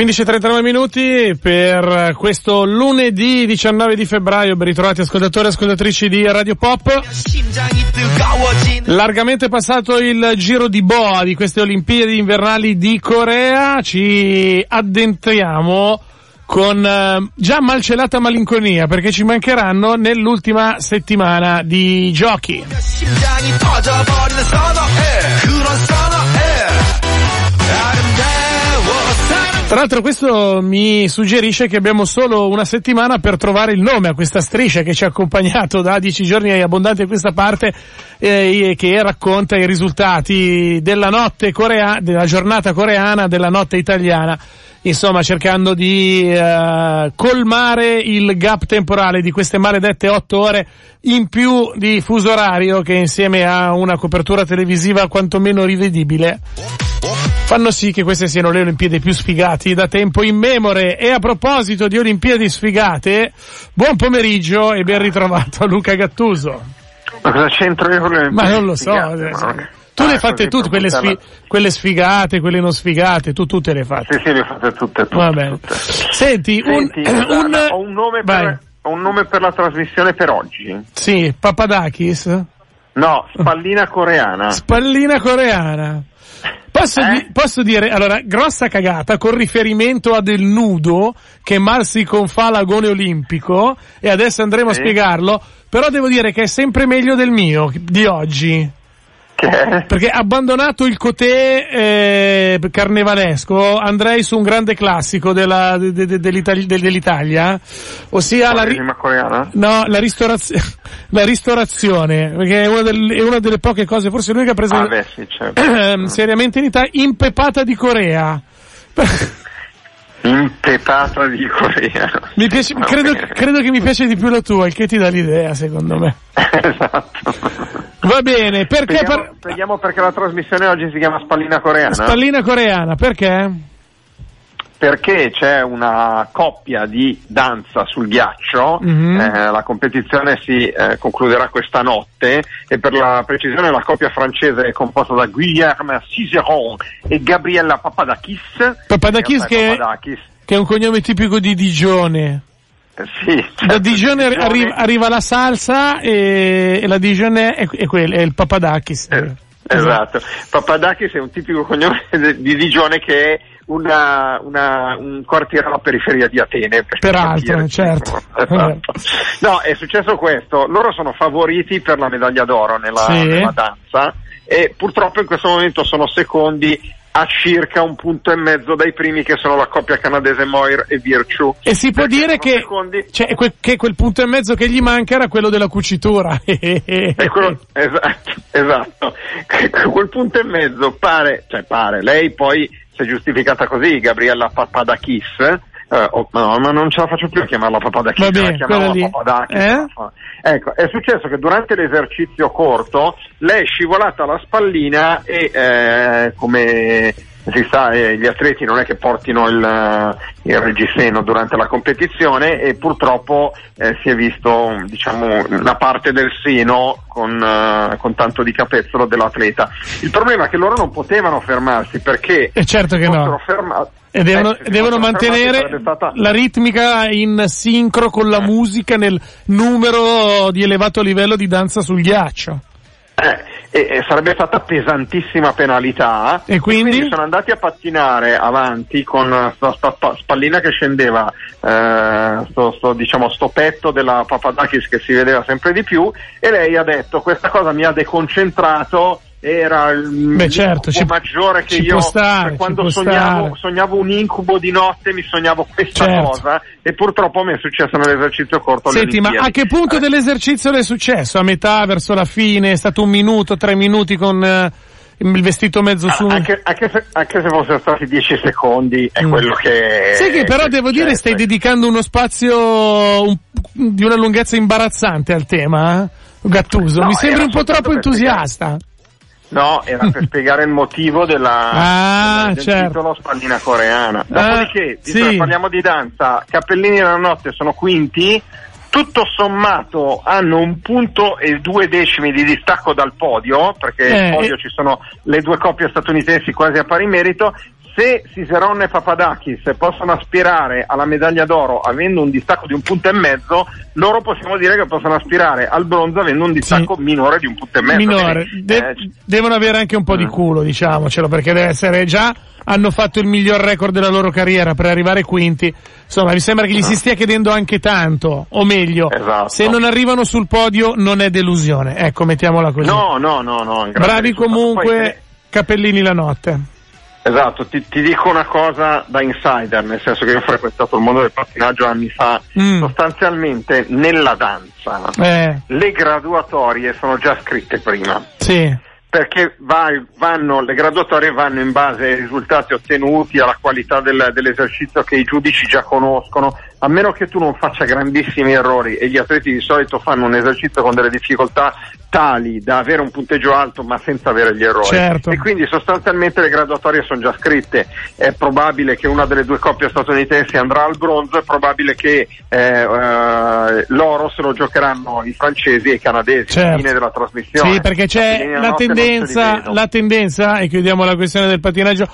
15.39 minuti per questo lunedì 19 di febbraio, ben ritrovati ascoltatori e ascoltatrici di Radio Pop. Largamente passato il giro di boa di queste Olimpiadi invernali di Corea, ci addentriamo con eh, già malcelata malinconia perché ci mancheranno nell'ultima settimana di giochi. Tra l'altro questo mi suggerisce che abbiamo solo una settimana per trovare il nome a questa striscia che ci ha accompagnato da dieci giorni abbondanti a questa parte eh, che racconta i risultati della notte coreana, della giornata coreana, della notte italiana. Insomma cercando di uh, colmare il gap temporale di queste maledette otto ore in più di fuso orario che insieme a una copertura televisiva quantomeno rivedibile fanno sì che queste siano le Olimpiadi più sfigate da tempo immemore. E a proposito di Olimpiadi sfigate, buon pomeriggio e ben ritrovato a Luca Gattuso. Ma cosa c'entro io con le Ma non lo so. Eh, tu le hai ah, fatte tutte, quelle, sfi- quelle, sfigate, quelle non sfigate, tu tutte le hai fatte. Sì, sì, le ho fatte tutte. tutte Va bene. Senti, Senti un, un, ho, un nome per, ho un nome per la trasmissione per oggi. Sì, Papadakis? No, spallina coreana. Spallina coreana. Posso, eh? di- posso, dire, allora, grossa cagata con riferimento a del nudo che mal si confà l'agone olimpico e adesso andremo sì. a spiegarlo, però devo dire che è sempre meglio del mio, di oggi. Perché? Perché abbandonato il cotè eh, carnevalesco, andrei su un grande classico della, de, de, de, dell'Italia, dell'Italia, ossia la, ri- no, la, ristoraz- la, ristorazione, perché è una, del, è una, delle poche cose, forse l'unica presa ah, beh, sì, certo. eh, seriamente in Italia, impepata di Corea. Impepata di Corea. Mi piace, credo, credo, che mi piace di più la tua, il che ti dà l'idea, secondo me. esatto. Va bene, perché... Spieghiamo, par- spieghiamo perché la trasmissione oggi si chiama Spallina Coreana. Spallina Coreana, perché? perché c'è una coppia di danza sul ghiaccio, mm-hmm. eh, la competizione si eh, concluderà questa notte e per la precisione la coppia francese è composta da Guillerme Cizeron e Gabriella Papadakis. Papadakis che, Papadakis. che è un cognome tipico di Digione. Sì, certo, da Digione, Digione. Arriva, arriva, la salsa e, e la Digione è, è, quel, è il Papadakis. Eh, esatto, Papadakis è un tipico cognome di Digione che è una, una, un quartiere alla periferia di Atene. Per Peraltro, capire, certo. Esatto. No, è successo questo, loro sono favoriti per la medaglia d'oro nella, sì. nella danza e purtroppo in questo momento sono secondi a circa un punto e mezzo dai primi che sono la coppia canadese Moir e Virtue. E si può dire che, cioè, que, che, quel punto e mezzo che gli manca era quello della cucitura. quello, esatto, esatto. Quel punto e mezzo pare, cioè pare, lei poi si è giustificata così, Gabriella Papadakis, eh, oh, no, ma non ce la faccio più a chiamarla Papadakis, Vabbè, la chiamava Papadakis. Eh? Ecco, è successo che durante l'esercizio corto lei è scivolata alla spallina e eh, come si sa, eh, gli atleti non è che portino il, il, reggiseno durante la competizione e purtroppo eh, si è visto diciamo, una parte del seno con, uh, con, tanto di capezzolo dell'atleta. Il problema è che loro non potevano fermarsi perché eh certo che no. Ferma- e devono, eh, devono mantenere stata... la ritmica in sincro con la musica nel numero di elevato livello di danza sul ghiaccio. Eh, e, e sarebbe stata pesantissima penalità e quindi? e quindi? sono andati a pattinare avanti con sta, sta, sta spallina che scendeva eh, sto, sto, diciamo, sto petto della Papadakis che si vedeva sempre di più e lei ha detto questa cosa mi ha deconcentrato era Beh, certo, ci, maggiore che io stare, quando sognavo, sognavo, un incubo di notte mi sognavo questa certo. cosa e purtroppo mi è successo nell'esercizio corto Senti, ma a che punto eh. dell'esercizio le è successo? A metà, verso la fine? È stato un minuto, tre minuti con eh, il vestito mezzo su? Anche, anche, se, anche, se, fossero stati dieci secondi è mm. quello che... Sai che però devo dire stai dedicando uno spazio un, di una lunghezza imbarazzante al tema, eh? Gattuso, no, mi sembri un po' troppo entusiasta. No, era per spiegare il motivo della, ah, del certo. titolo spallina coreana. Dopodiché, ah, sì. parliamo di danza, Cappellini della notte sono quinti, tutto sommato hanno un punto e due decimi di distacco dal podio, perché Eh, il podio e- ci sono le due coppie statunitensi quasi a pari merito. Se Cicerone e Papadakis possono aspirare alla medaglia d'oro avendo un distacco di un punto e mezzo, loro possiamo dire che possono aspirare al bronzo avendo un distacco minore di un punto e mezzo. minore. De- eh, devono avere anche un po' di Mm. culo, diciamocelo, perché deve essere già hanno fatto il miglior record della loro carriera per arrivare quinti. Insomma, mi sembra che gli si stia chiedendo anche tanto, o meglio, Esatto. se non arrivano sul podio non è delusione. Ecco, mettiamola così. no, no, no, no. Bravi risultato. comunque, Poi, capellini la notte. Esatto, ti, ti dico una cosa da insider, nel senso che io ho frequentato il mondo del pattinaggio anni fa, Mm. sostanzialmente nella danza Eh, le graduatorie sono già scritte prima, sì. perché vai- vanno, le graduatorie vanno in base ai risultati ottenuti, alla qualità del- dell'esercizio che i giudici già conoscono, a meno che tu non faccia grandissimi errori e gli atleti di solito fanno un esercizio con delle difficoltà tali da avere un punteggio alto ma senza avere gli errori. Certo. E quindi sostanzialmente le graduatorie sono già scritte, è probabile che una delle due coppie statunitensi andrà al bronzo, è probabile che eh, eh, l'oro se lo giocheranno i francesi e i canadesi alla Certo. fine della trasmissione. Sì, perché c'è la tendenza, la tendenza, e chiudiamo la questione del patinaggio,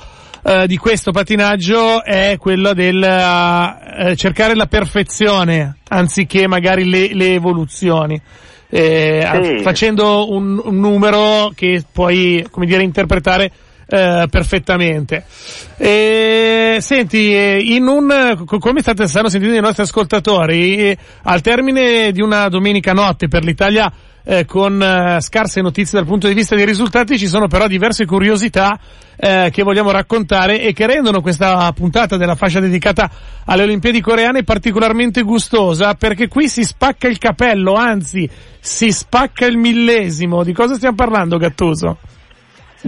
eh, di questo patinaggio è quello del eh, cercare la perfezione anziché magari le, le evoluzioni. Eh, Sì. facendo un, un numero che puoi, come dire, interpretare eh, perfettamente. E, senti, eh, in un, co- come state, stanno sentendo i nostri ascoltatori, eh, al termine di una domenica notte per l'Italia eh, con eh, scarse notizie dal punto di vista dei risultati, ci sono però diverse curiosità eh, che vogliamo raccontare e che rendono questa puntata della fascia dedicata alle Olimpiadi coreane particolarmente gustosa perché qui si spacca il capello, anzi si spacca il millesimo. Di cosa stiamo parlando, Gattuso?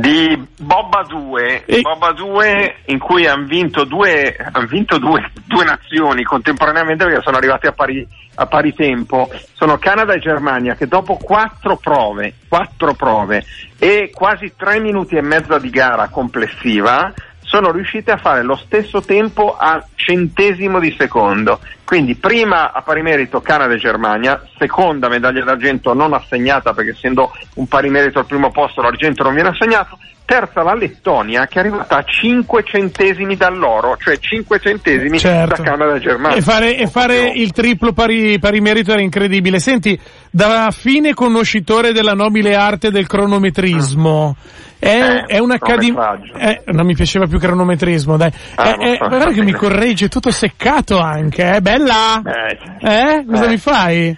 Di Bobba 2, E- Bobba 2 in cui hanno vinto due, han vinto due, due nazioni contemporaneamente perché sono arrivati a pari, a pari tempo. Sono Canada e Germania che dopo quattro prove, quattro prove e quasi tre minuti e mezzo di gara complessiva sono riuscite a fare lo stesso tempo a centesimo di secondo. Quindi prima a pari merito Canada e Germania, seconda medaglia d'argento non assegnata perché essendo un pari merito al primo posto l'argento non viene assegnato, terza la Lettonia che è arrivata a 5 centesimi dall'oro, cioè 5 centesimi Certo. da Canada e Germania. E fare, e fare il triplo pari, pari merito era incredibile. Senti, da fine conoscitore della nobile arte del cronometrismo, è, Eh, è un'accademia. cronometraggio. Eh, non mi piaceva più cronometrismo, dai. Ah, Eh, eh, so. guarda che mi corregge, tutto seccato anche, eh? Bella? Eh, Eh? Cosa Eh. mi fai?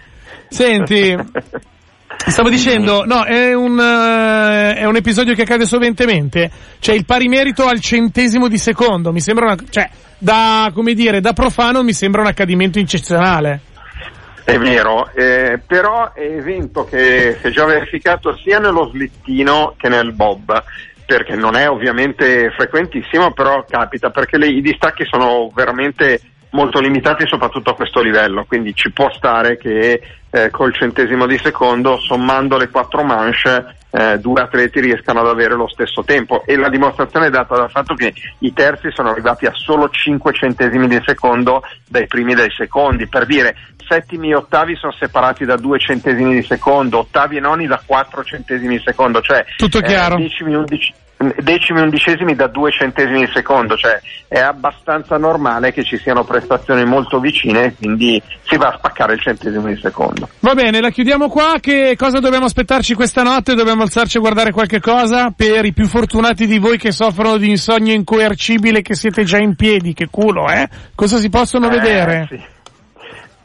Senti, stavo dicendo, no, è un, eh, è un episodio che accade soventemente. Cioè il pari merito al centesimo di secondo, mi sembra una, cioè, da, come dire, da profano mi sembra un accadimento eccezionale. È vero, eh, però è evento che si è già verificato sia nello slittino che nel bob, perché non è ovviamente frequentissimo, però capita, perché le- i distacchi sono veramente molto limitati soprattutto a questo livello, quindi ci può stare che eh, col centesimo di secondo, sommando le quattro manche, eh, due atleti riescano ad avere lo stesso tempo. E la dimostrazione è data dal fatto che i terzi sono arrivati a solo 5 centesimi di secondo dai primi e dai secondi, per dire settimi e ottavi sono separati da 2 centesimi di secondo, ottavi e noni da 4 centesimi di secondo, cioè Tutto chiaro. decimi, undici- decimi undicesimi da 2 centesimi di secondo, cioè è abbastanza normale che ci siano prestazioni molto vicine, quindi si va a spaccare il centesimo di secondo. Va bene, la chiudiamo qua. Che cosa dobbiamo aspettarci questa notte? Dobbiamo alzarci a guardare qualche cosa? Per i più fortunati di voi che soffrono di insonnia incoercibile che siete già in piedi, che culo, eh? Cosa si possono Eh, vedere? sì.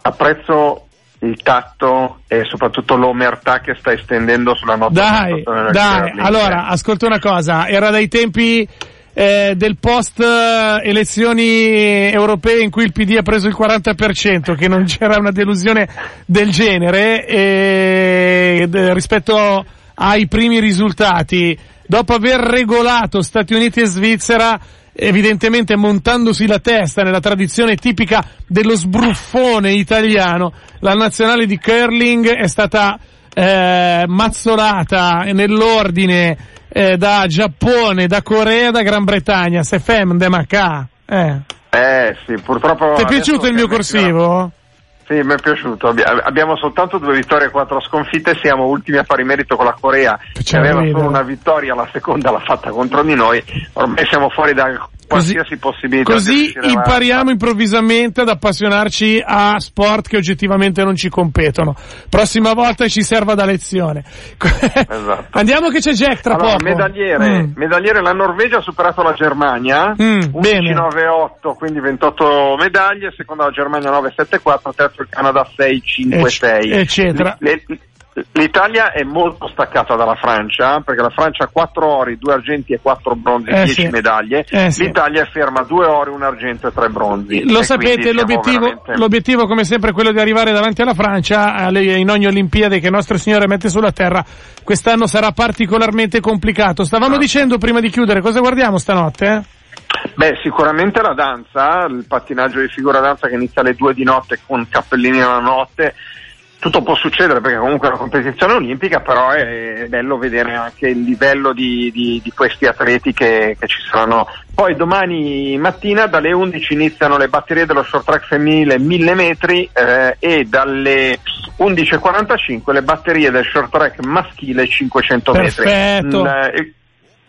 Apprezzo il tatto e soprattutto l'omertà che sta estendendo sulla nostra Dai, dai, allora, ascolta una cosa, era dai tempi eh, del post eh, elezioni europee in cui il PD ha preso il 40%, che non c'era una delusione del genere e, d- rispetto ai primi risultati. Dopo aver regolato Stati Uniti e Svizzera, evidentemente montandosi la testa nella tradizione tipica dello sbruffone italiano, la nazionale di curling è stata eh, mazzolata nell'ordine eh, da Giappone, da Corea, da Gran Bretagna. Se fem de Macà. Eh. Eh sì, purtroppo... Ti è piaciuto il mio corsivo? Sì, mi è piaciuto. Abbiamo soltanto due vittorie e quattro sconfitte, siamo ultimi a pari merito con la Corea, che aveva solo una vittoria, la seconda l'ha fatta contro di noi. Ormai siamo fuori da qualsiasi possibilità. Così impariamo improvvisamente ad appassionarci a sport che oggettivamente non ci competono. Prossima volta ci serva da lezione. Esatto. Andiamo che c'è Jack tra allora, poco. Medagliere, mm. medagliere, la Norvegia ha superato la Germania, mm, 11-9-8, quindi 28 medaglie, seconda la Germania 9-7-4, terzo il Canada 6-5-6. Eccetera. Le, le, L'Italia è molto staccata dalla Francia perché la Francia ha 4 ori, 2 argenti e 4 bronzi, eh 10 sì. medaglie. Eh L'Italia è ferma 2 ori, 1 argento e 3 bronzi. Lo e sapete, l'obiettivo, veramente... l'obiettivo, come sempre è quello di arrivare davanti alla Francia in ogni Olimpiade che Nostro Signore mette sulla terra. Quest'anno sarà particolarmente complicato. Stavamo ah. dicendo prima di chiudere, cosa guardiamo stanotte? Eh? Beh, sicuramente la danza, il pattinaggio di figura danza che inizia alle 2 di notte con cappellini alla notte tutto può succedere perché comunque è una competizione olimpica, però è bello vedere anche il livello di, di, di questi atleti che, che, ci saranno. Poi domani mattina dalle 11 iniziano le batterie dello short track femminile 1000 metri eh, e dalle 11.45 le batterie del short track maschile 500 Perfetto. metri. Il,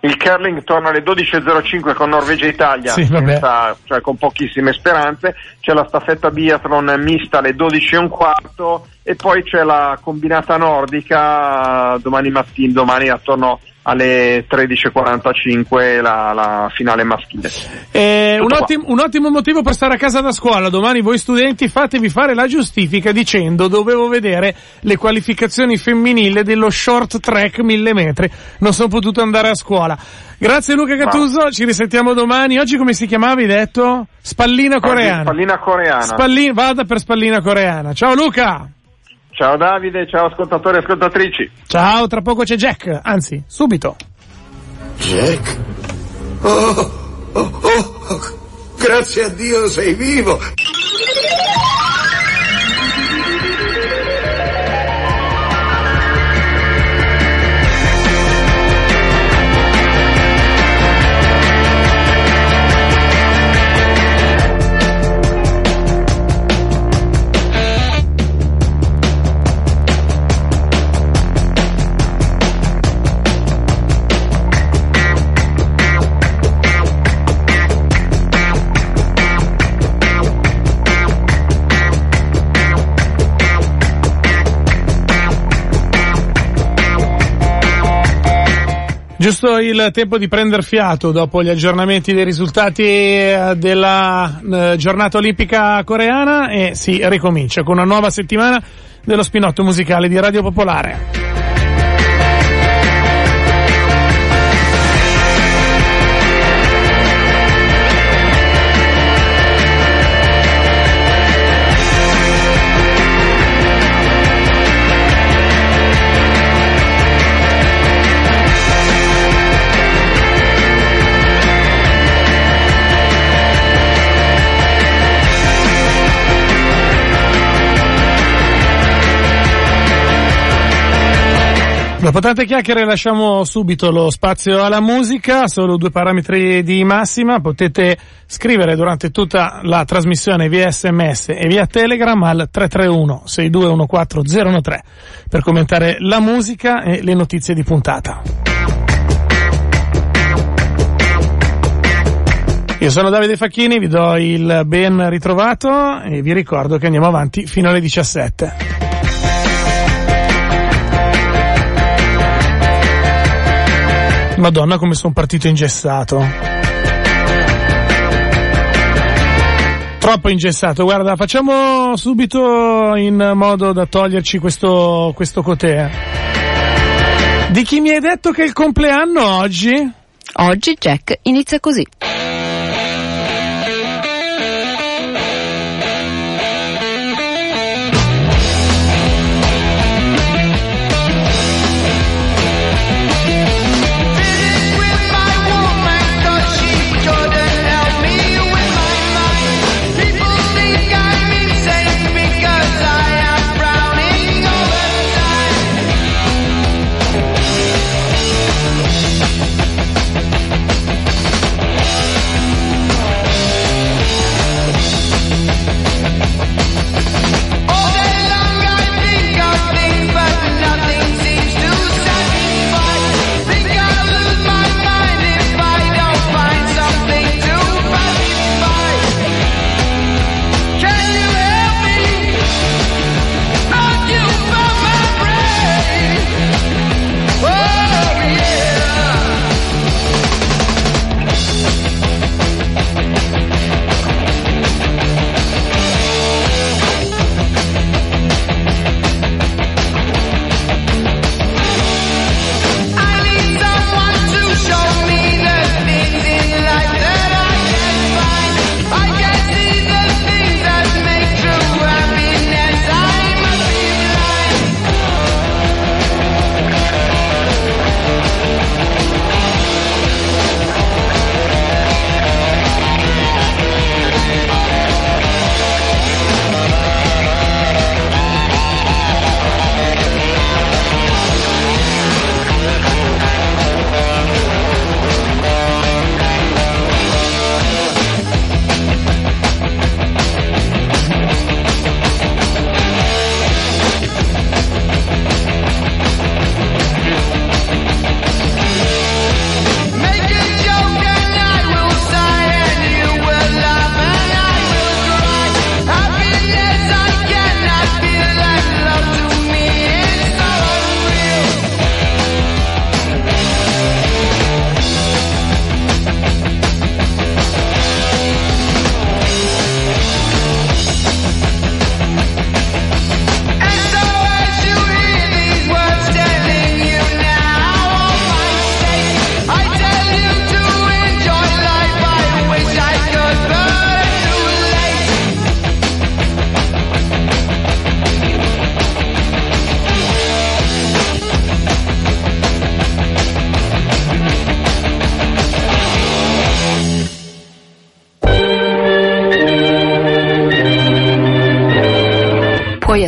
il curling torna alle 12.05 con Norvegia e Italia, sì, senza, cioè con pochissime speranze. C'è la staffetta biathlon mista alle 12.15 e poi c'è la combinata nordica domani mattina, domani attorno alle 13.45 la, la finale maschile. Eh, un, ottimo, un, ottimo, motivo per stare a casa da scuola. Domani voi studenti fatevi fare la giustifica dicendo dovevo vedere le qualificazioni femminili dello short track 1000 metri. Non sono potuto andare a scuola. Grazie Luca Gattuso, wow. ci risentiamo domani. Oggi come si chiamava, hai detto? Spallina coreana. Spallina coreana. Spallina, vada per spallina coreana. Ciao Luca! Ciao Davide, ciao ascoltatori e ascoltatrici. Ciao, tra poco c'è Jack, anzi, subito. Jack? Oh, oh, oh, grazie a Dio sei vivo. Giusto il tempo di prendere fiato dopo gli aggiornamenti dei risultati eh, della eh, giornata olimpica coreana e si ricomincia con una nuova settimana dello spinotto musicale di Radio Popolare. Dopo tante chiacchiere lasciamo subito lo spazio alla musica, solo due parametri di massima, potete scrivere durante tutta la trasmissione via sms e via telegram al 331 6214 per commentare la musica e le notizie di puntata. Io sono Davide Facchini, vi do il ben ritrovato e vi ricordo che andiamo avanti fino alle 17. Madonna come sono partito ingessato. Troppo ingessato, guarda, facciamo subito in modo da toglierci questo, questo cotè. Di chi mi hai detto che è il compleanno oggi? Oggi Jack inizia così.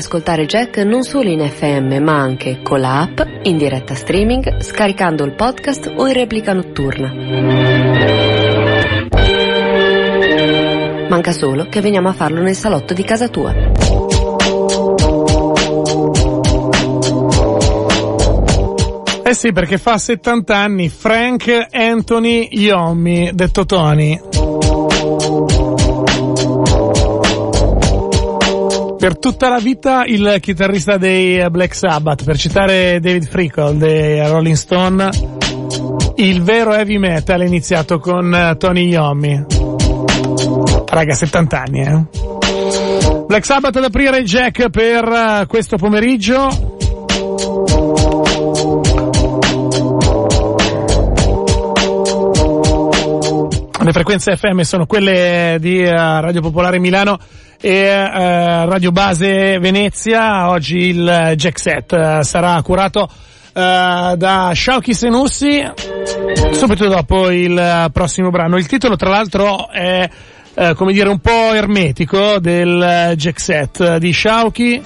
Ascoltare Jack non solo in FM ma anche con la app, in diretta streaming, scaricando il podcast o in replica notturna. Manca solo che veniamo a farlo nel salotto di casa tua. Eh sì, perché fa 70 anni Frank Anthony Yomi, detto Tony. Per tutta la vita il chitarrista dei Black Sabbath, per citare David Frickle dei Rolling Stone, il vero heavy metal è iniziato con Tony Yomi. Raga, 70 anni, eh. Black Sabbath ad aprire il jack per questo pomeriggio. Le frequenze FM sono quelle di uh, Radio Popolare Milano e uh, Radio Base Venezia. Oggi il Jack Set uh, sarà curato da Shauki Senussi subito dopo il prossimo brano. Il titolo tra l'altro è come dire un po' ermetico del Jack Set di Shauki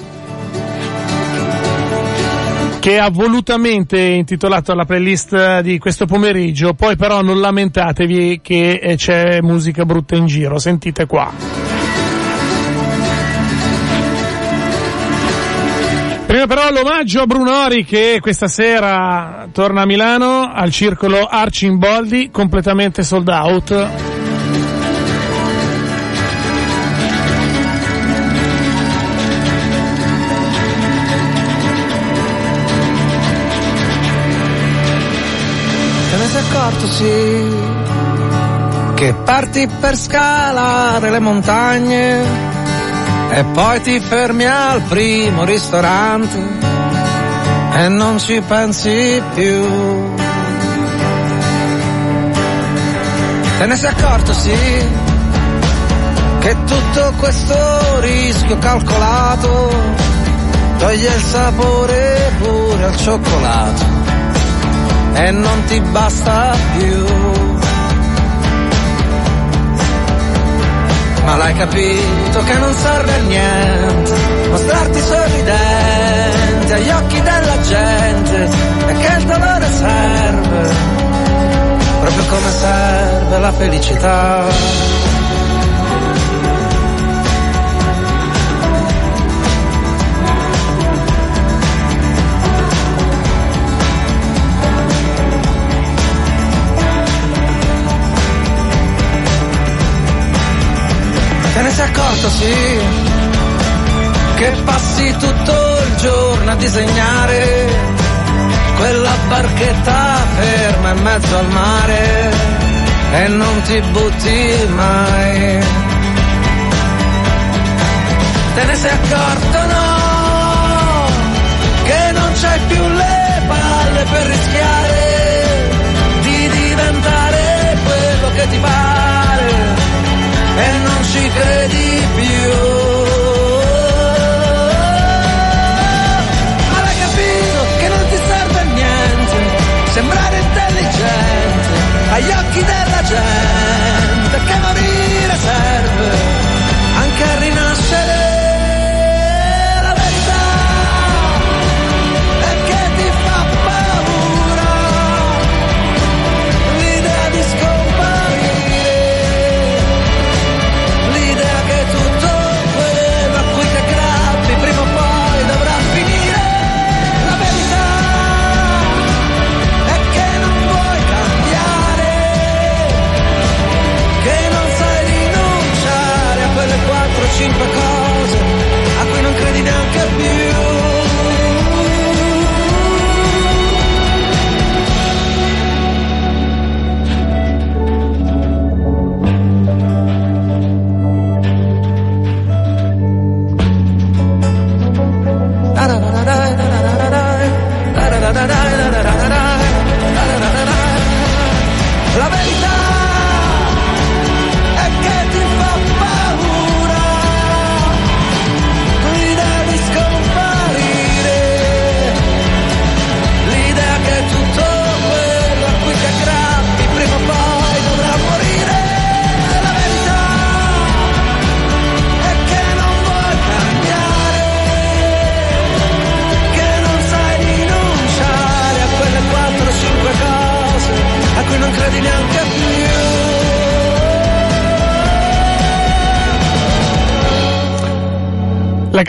che ha volutamente intitolato la playlist di questo pomeriggio, poi però non lamentatevi che eh, c'è musica brutta in giro, sentite qua. Prima però l'omaggio a Brunori che questa sera torna a Milano al circolo Arcimboldi completamente sold out. Accorto sì che parti per scalare le montagne e poi ti fermi al primo ristorante e non ci pensi più. Te ne sei accorto sì che tutto questo rischio calcolato toglie il sapore pure al cioccolato e non ti basta più. Ma l'hai capito che non serve a niente mostrarti sorridente agli occhi della gente e che il dolore serve proprio come serve la felicità. Sì, che passi tutto il giorno a disegnare quella barchetta ferma in mezzo al mare e non ti butti mai. Te ne sei accorto, no, che non c'hai più le palle per rischiare di diventare quello che ti pare ci credi più. Ma l'hai capito che non ti serve a niente sembrare intelligente agli occhi della gente, che morire serve 和你两个女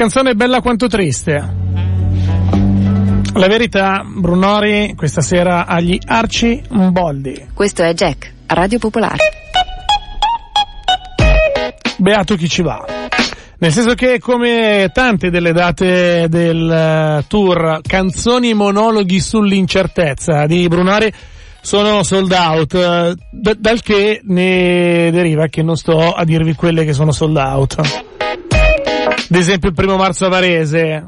canzone è bella quanto triste. La verità, Brunori, questa sera agli Arci Mboldi. Questo è Jack, Radio Popolare. Beato chi ci va. Nel senso che come tante delle date del eh, tour canzoni e monologhi sull'incertezza di Brunari sono sold out, eh, d- dal che ne deriva che non sto a dirvi quelle che sono sold out. Ad esempio il primo marzo a Varese,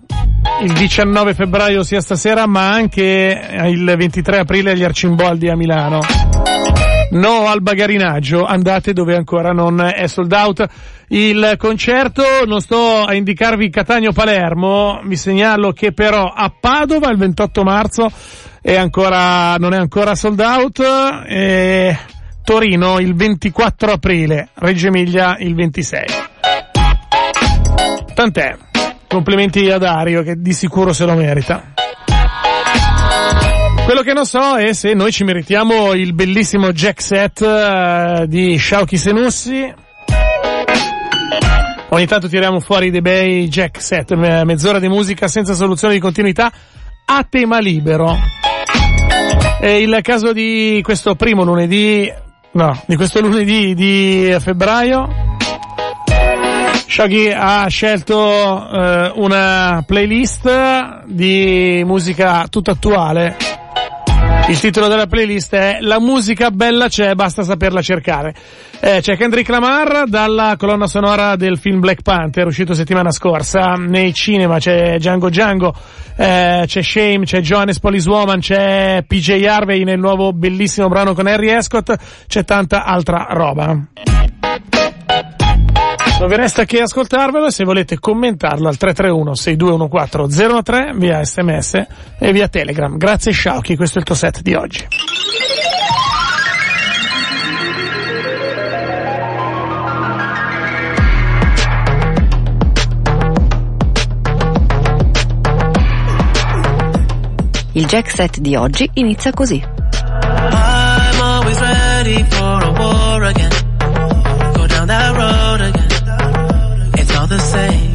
il 19 febbraio sia stasera, ma anche il 23 aprile agli Arcimboldi a Milano. No al bagarinaggio, andate dove ancora non è sold out. Il concerto, non sto a indicarvi Catania o Palermo, vi segnalo che però a Padova il 28 marzo è ancora, non è ancora sold out, e Torino il 24 aprile, Reggio Emilia il 26. Tant'è. Complimenti a Dario che di sicuro se lo merita. Quello che non so è se noi ci meritiamo il bellissimo jack set uh, di Shauki Senussi. Ogni tanto tiriamo fuori dei bei jack set, mezz'ora di musica senza soluzione di continuità a tema libero. E il caso di questo primo lunedì, no, di questo lunedì di febbraio, Shaggy ha scelto eh, una playlist di musica tutta attuale. Il titolo della playlist è La musica bella c'è, basta saperla cercare. Eh, c'è Kendrick Lamar dalla colonna sonora del film Black Panther uscito settimana scorsa. Nei cinema c'è Django Django, eh, c'è Shame, c'è Johannes Woman, c'è PJ Harvey nel nuovo bellissimo brano con Harry Escott, c'è tanta altra roba. Non vi resta che ascoltarvelo e se volete commentarlo al 331-6214-03 via sms e via telegram. Grazie Sciauchi, questo è il tuo set di oggi. Il jack set di oggi inizia così. All the same.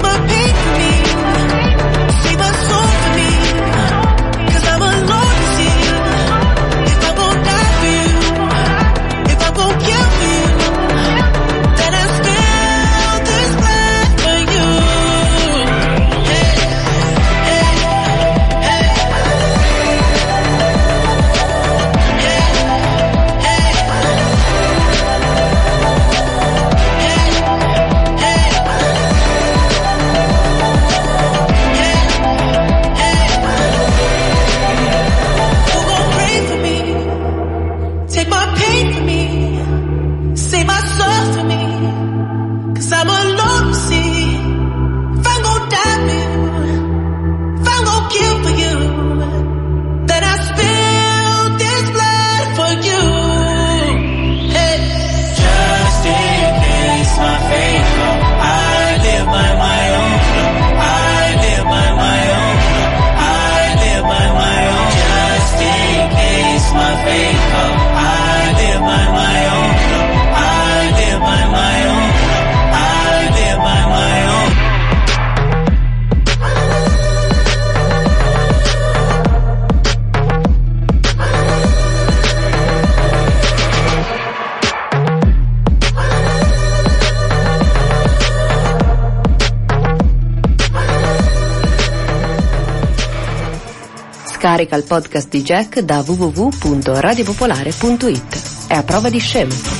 Pray for me? Scarica il podcast di Jack da www.radiopopolare.it. È a prova di scemo.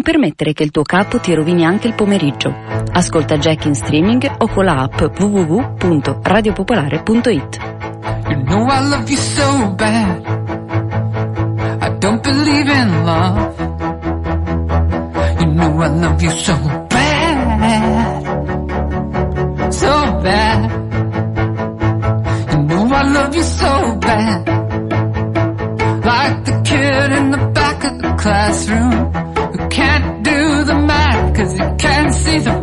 Permettere che il tuo capo ti rovini anche il pomeriggio. Ascolta Jack in streaming o con la app www.radiopopolare.it. You know I love you so bad. I don't believe in love. You know I love you so bad. So bad. You know I love you so bad. Like the kid in the back of the classroom. days of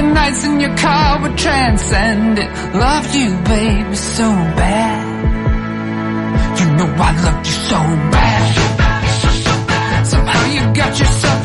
The nights in your car were transcendent. Loved you, baby, so bad. You know I loved you so bad. Somehow you got yourself.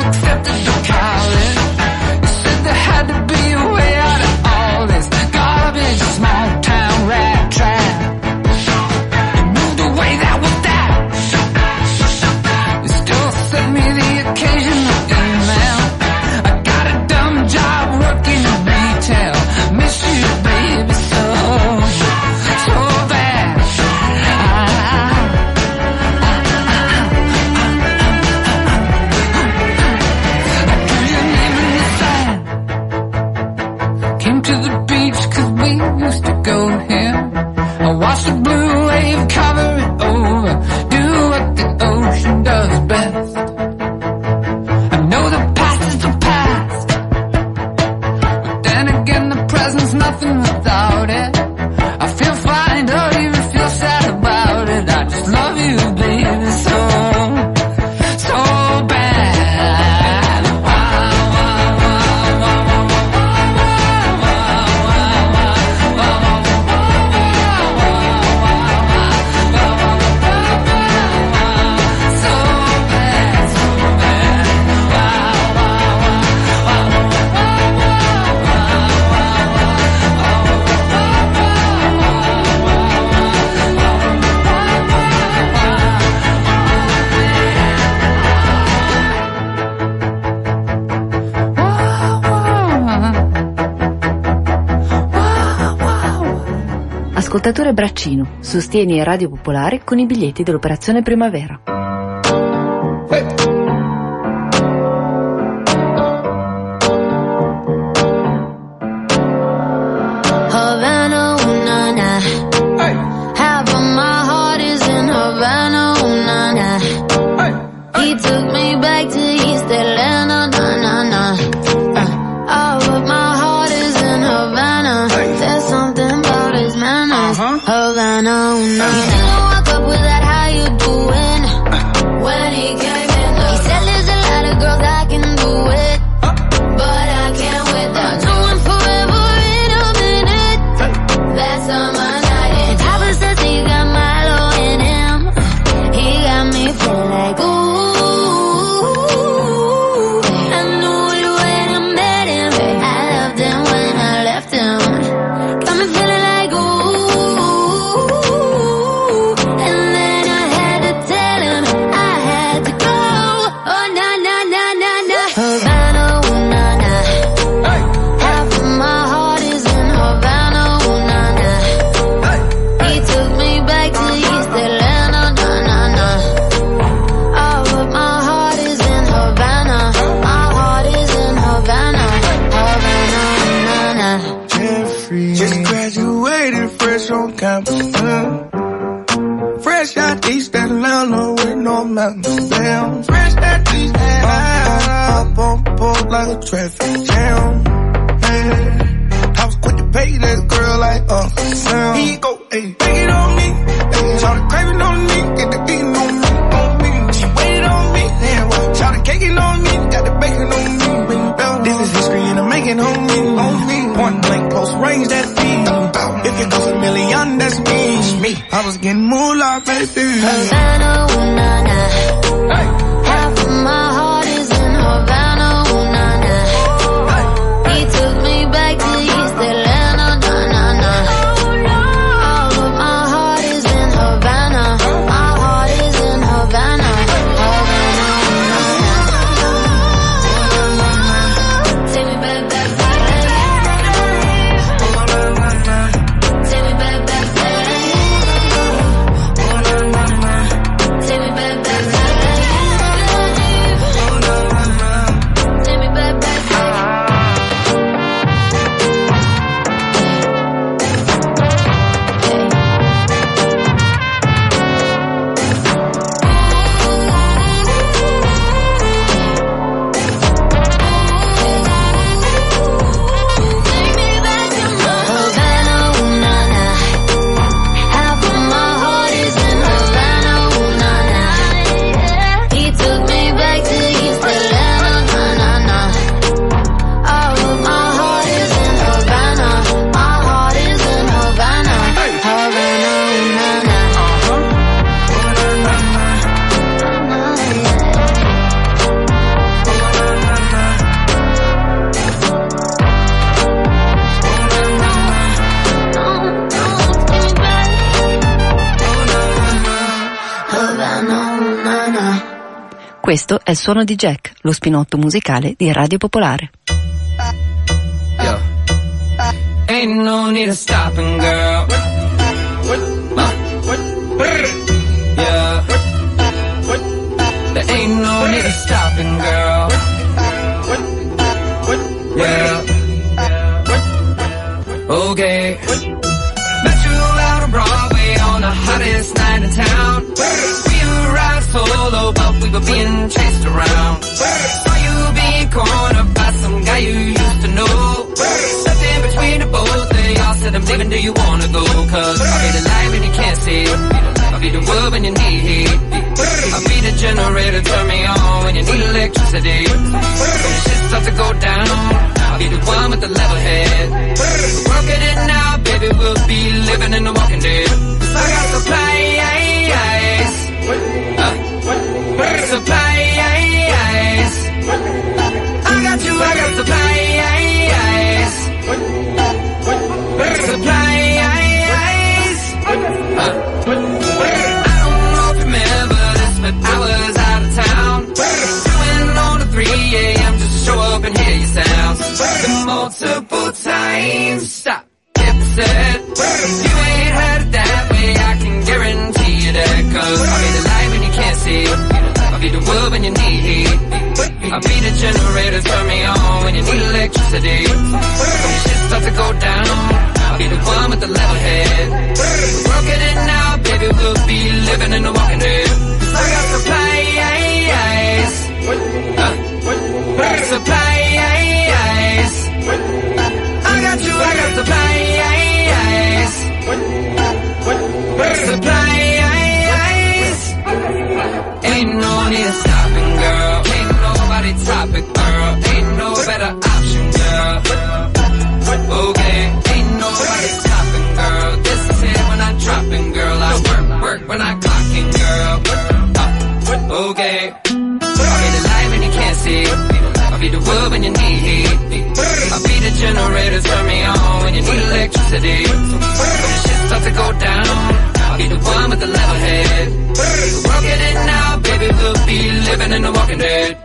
Portatore Braccino sostiene Radio Popolare con i biglietti dell'Operazione Primavera. Atlanta. Fresh out East Atlanta with no mountains down. Fresh out East Atlanta. Up on pole like a traffic jam. Yeah. I was quick to pay that girl like Uncle Sam. He go, hey, take it on me. Hey, Try craving on me, get the beating on me, on me. She waited on me, yeah. Cake it on me, got the bacon on me. This is history and I'm making homie close range, that's me. If you goes a million, that's me. me. I was getting moolah, baby. Havana, ooh, nah, nah. Hey. Half of my heart is in Havana. Questo è il suono di Jack, lo spinotto musicale di Radio Popolare. Yeah. Ain't no need of stopping, girl. Uh. Yeah. There ain't no need of stopping, girl. Yeah. Okay. Met you out on Broadway on the hottest night in town. Solo, but we were being chased around. Saw you being cornered by some guy you used to know. Stepped in between the both of y'all, said I'm leaving, do you wanna go? Cause I'll be the light when you can't see. I'll be the wood when you need heat. I'll be the generator, turn me on when you need electricity. When shit starts to go down, I'll be the one with the level head. Working it now, baby, we'll be living in the walking dead. I got supplies. Uh, supplies. I got you, I got supplies. Supplies. I don't remember this, but I was out of town. Doing on the 3 a.m. just to show up and hear your sounds. Multiple times. Stop. The. You ain't heard it that way, I can guarantee you that. Be the wood when you need heat. I'll be the generator, turn me on when you need electricity. When the shit starts to go down, I'll be the one with the level head. We're working it now, baby, we'll be living in the electricity. When the shit starts to go down, I'll be the one with the level head. We're working it now, baby, we'll be living in the walking dead.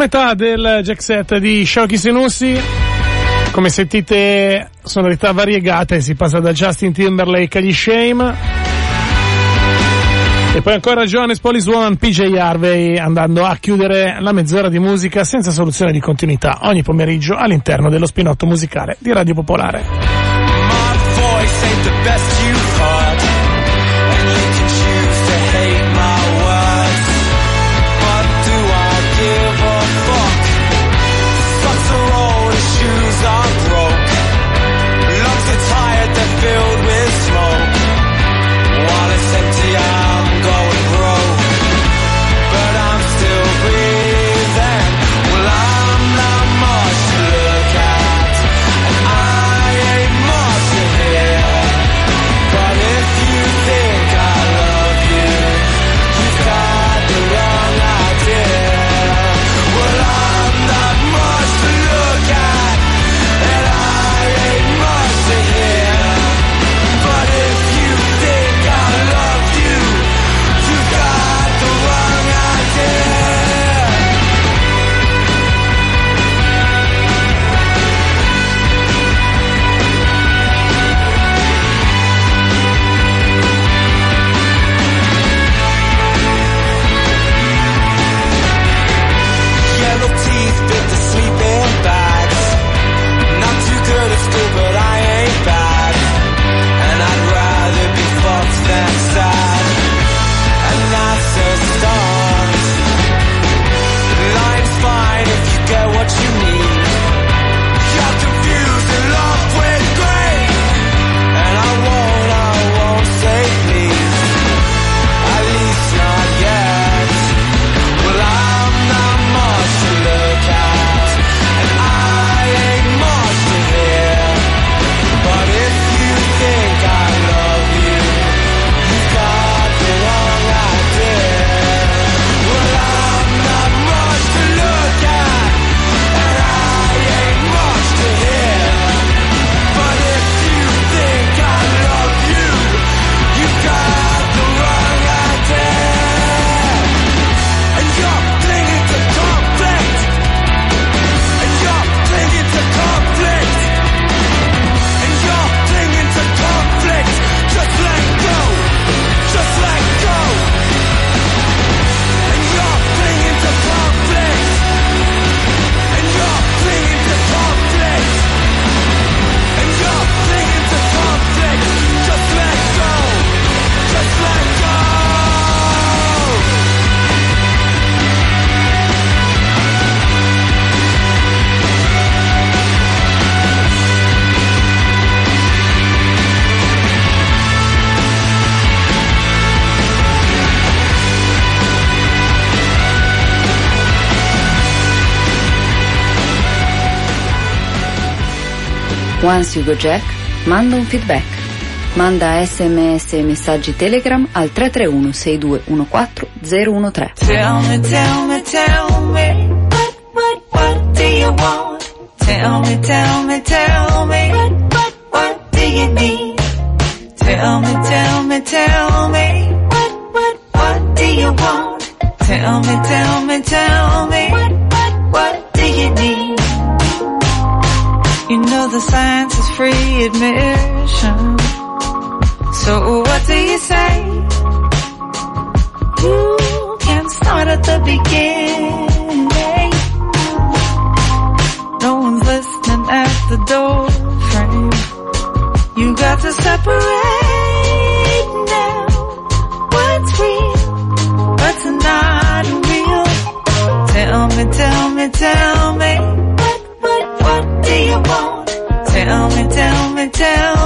Metà del jack set di Shoki Senussi, come sentite, sonorità variegate, si passa da Justin Timberlake agli Shame. E poi ancora Johannes Police Woman, PJ Harvey, andando a chiudere la mezz'ora di musica senza soluzione di continuità ogni pomeriggio all'interno dello spinotto musicale di Radio Popolare. Once you go Jack, manda un feedback. Manda sms e messaggi Telegram al 331 6214 013. Tell me, tell me, tell me, what, what, what do you want? Tell me, tell me, tell me, what, what, what do you need? Tell me, tell me, tell me, what, what, what do you want? Tell me, tell me, tell me, what, what, what do you need? You know the science is free admission. So what do you say? You can start at the beginning. No one's listening at the door frame. You got to separate now. What's real? What's not real? Tell me, tell me, tell me. Do you want? Tell me, tell me, tell me.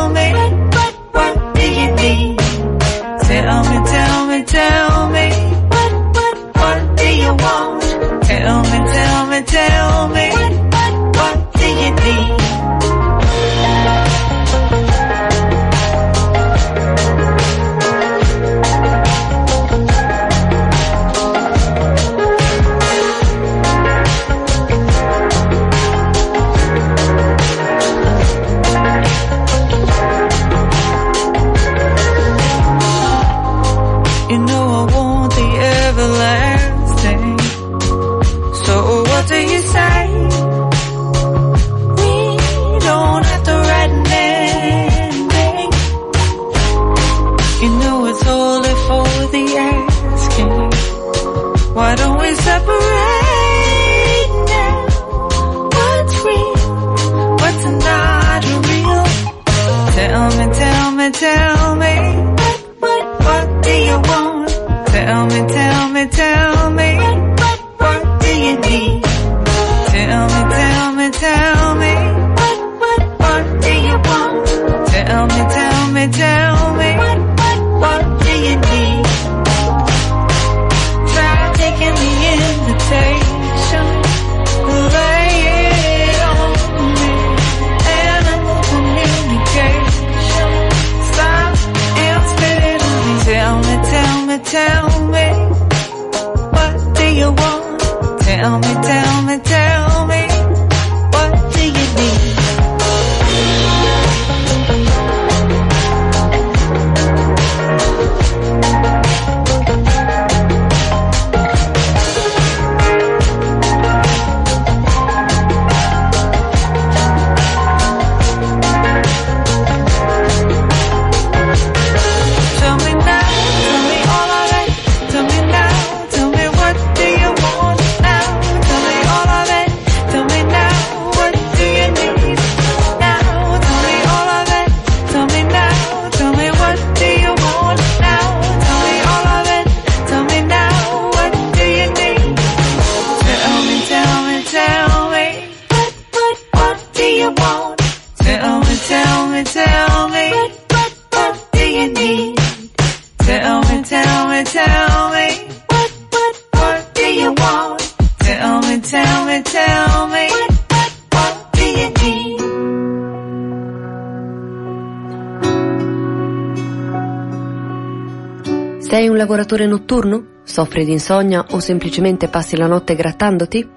Sei un lavoratore notturno? Soffri di insonnia o semplicemente passi la notte grattandoti?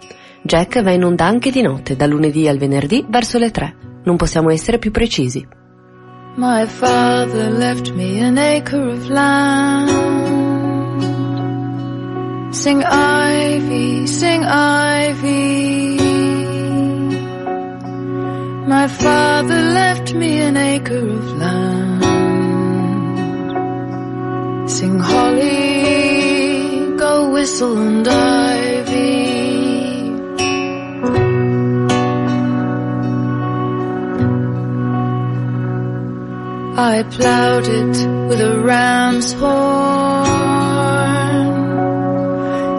Jack va in onda anche di notte, dal lunedì al venerdì verso le 3. Non possiamo essere più precisi. My father left me an acre of land. Sing ivy, sing ivy. My father left me an acre of land. Sing holly, go whistle and ivy. I plowed it with a ram's horn.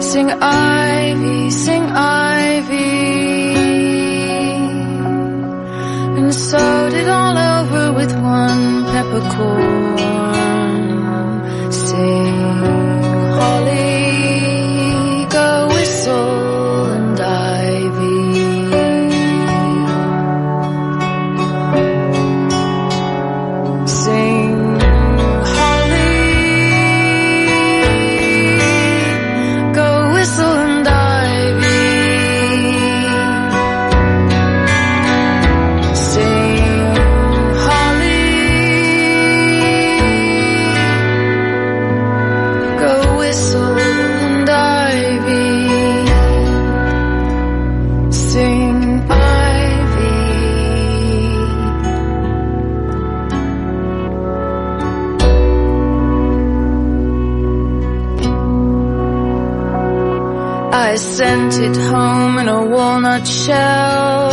Sing ivy, sing ivy. And sowed it all over with one peppercorn. Sing holly, I sent it home in a walnut shell.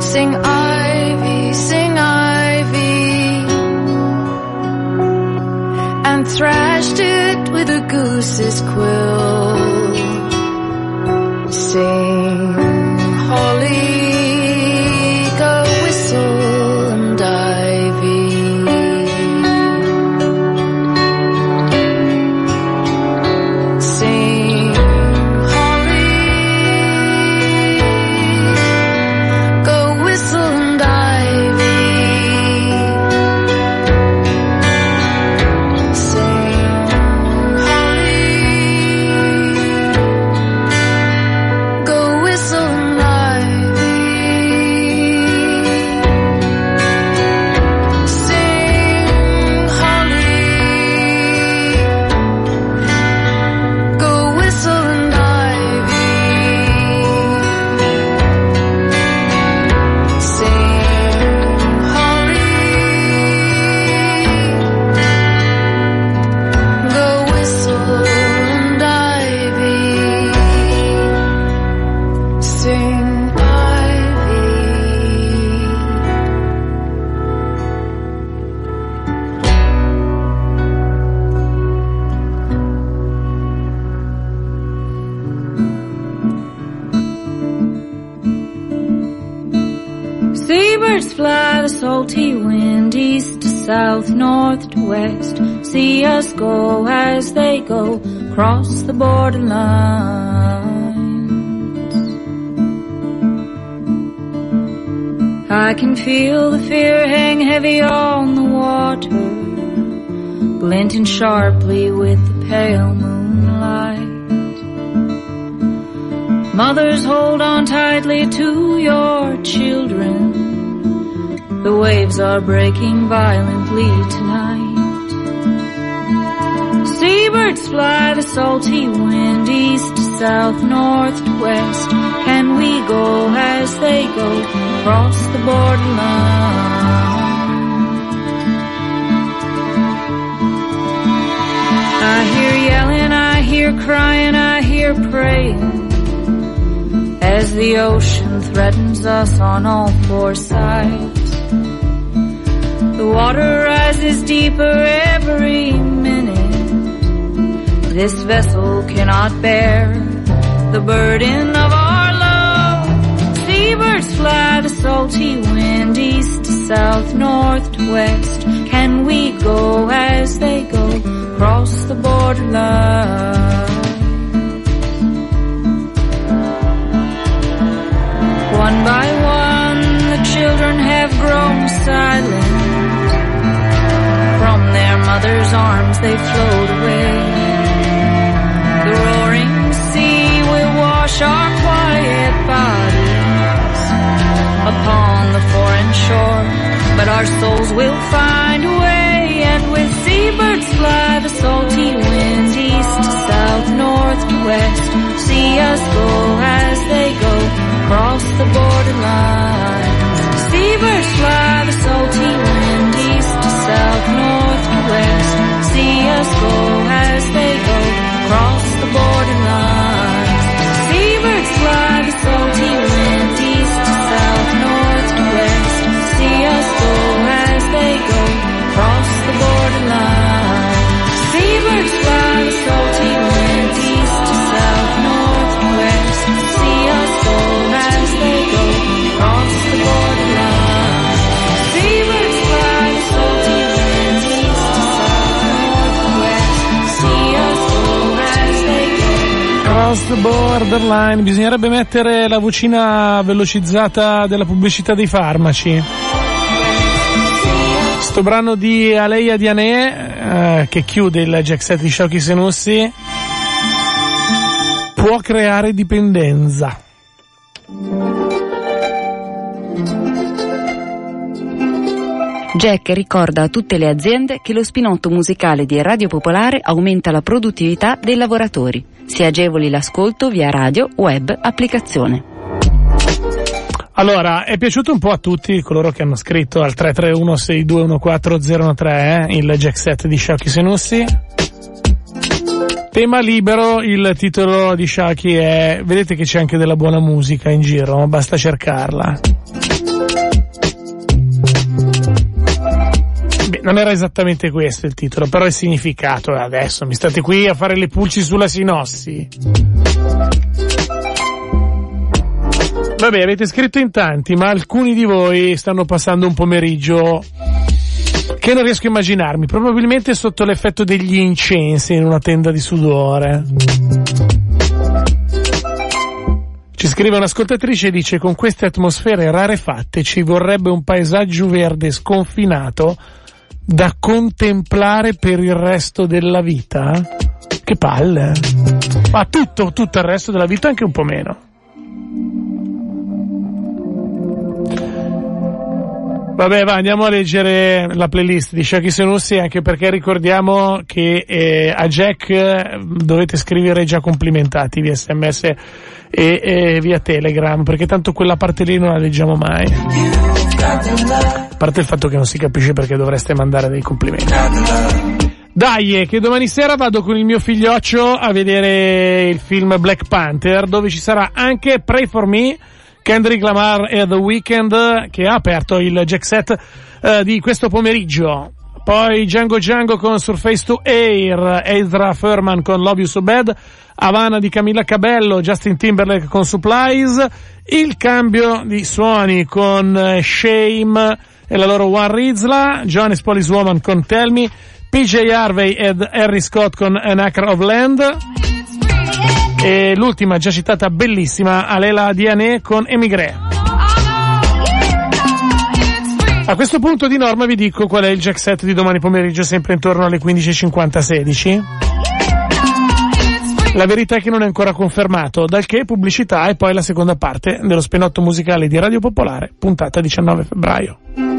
Sing ivy, sing ivy, and thrashed it with a goose's quill. Sing holly, go across the borderlines. I can feel the fear hang heavy on the water, glinting sharply with the pale moonlight. Mothers, hold on tightly to your children. The waves are breaking violently tonight. Seabirds fly the salty wind east to south, north to west. Can we go as they go across the borderline? I hear yelling, I hear crying, I hear praying as the ocean threatens us on all four sides. The water rises deeper every. This vessel cannot bear the burden of our love. Seabirds fly the salty wind east to south, north to west. Can we go as they go across the borderline? One by one, the children have grown silent. From their mother's arms, they float away. Wash our quiet bodies upon the foreign shore, but our souls will find a way. And with seabirds fly the salty wind east south, north to west. See us go as they go across the borderlines. Seabirds fly the salty wind east to south, north to west. See us go borderline, bisognerebbe mettere la vocina velocizzata della pubblicità dei farmaci. Sto brano di Aleia Dianè, eh, che chiude il jack set di Sciocchi Senussi, può creare dipendenza. Jack ricorda a tutte le aziende che lo spinotto musicale di Radio Popolare aumenta la produttività dei lavoratori. Si agevoli l'ascolto via radio, web, applicazione. Allora, è piaciuto un po' a tutti coloro che hanno scritto al 331-6214013 eh, il jack set di Sciocchi Senussi? Tema libero, il titolo di Shaki è Vedete che c'è anche della buona musica in giro, basta cercarla. Non era esattamente questo il titolo, però il significato è adesso. Mi state qui a fare le pulci sulla sinossi. Vabbè, avete scritto in tanti, ma alcuni di voi stanno passando un pomeriggio che non riesco a immaginarmi, probabilmente sotto l'effetto degli incensi in una tenda di sudore. Ci scrive un'ascoltatrice e dice con queste atmosfere rarefatte ci vorrebbe un paesaggio verde sconfinato da contemplare per il resto della vita. Che palle. Ma tutto, tutto il resto della vita anche un po' meno. Vabbè, va, andiamo a leggere la playlist di Shaki Senussi anche perché ricordiamo che eh, a Jack eh, dovete scrivere già complimentati via sms e, e via telegram perché tanto quella parte lì non la leggiamo mai. A parte il fatto che non si capisce perché dovreste mandare dei complimenti. Dai, che domani sera vado con il mio figlioccio a vedere il film Black Panther dove ci sarà anche Pray For Me Kendrick Lamar e The Weeknd che ha aperto il jack set eh, di questo pomeriggio. Poi Django Django con Surface to Air, Ezra Furman con Love You So Bad, Havana di Camilla Cabello, Justin Timberlake con Supplies, il cambio di suoni con eh, Shame e la loro One Rizla, Johannes Police Woman con Tell Me, PJ Harvey ed Harry Scott con An Acre of Land, e l'ultima già citata bellissima Alela Diane con Emigre. A questo punto di norma vi dico qual è il jack set di domani pomeriggio sempre intorno alle 15.50-16. La verità è che non è ancora confermato, dal che pubblicità e poi la seconda parte dello spenotto musicale di Radio Popolare, puntata 19 febbraio.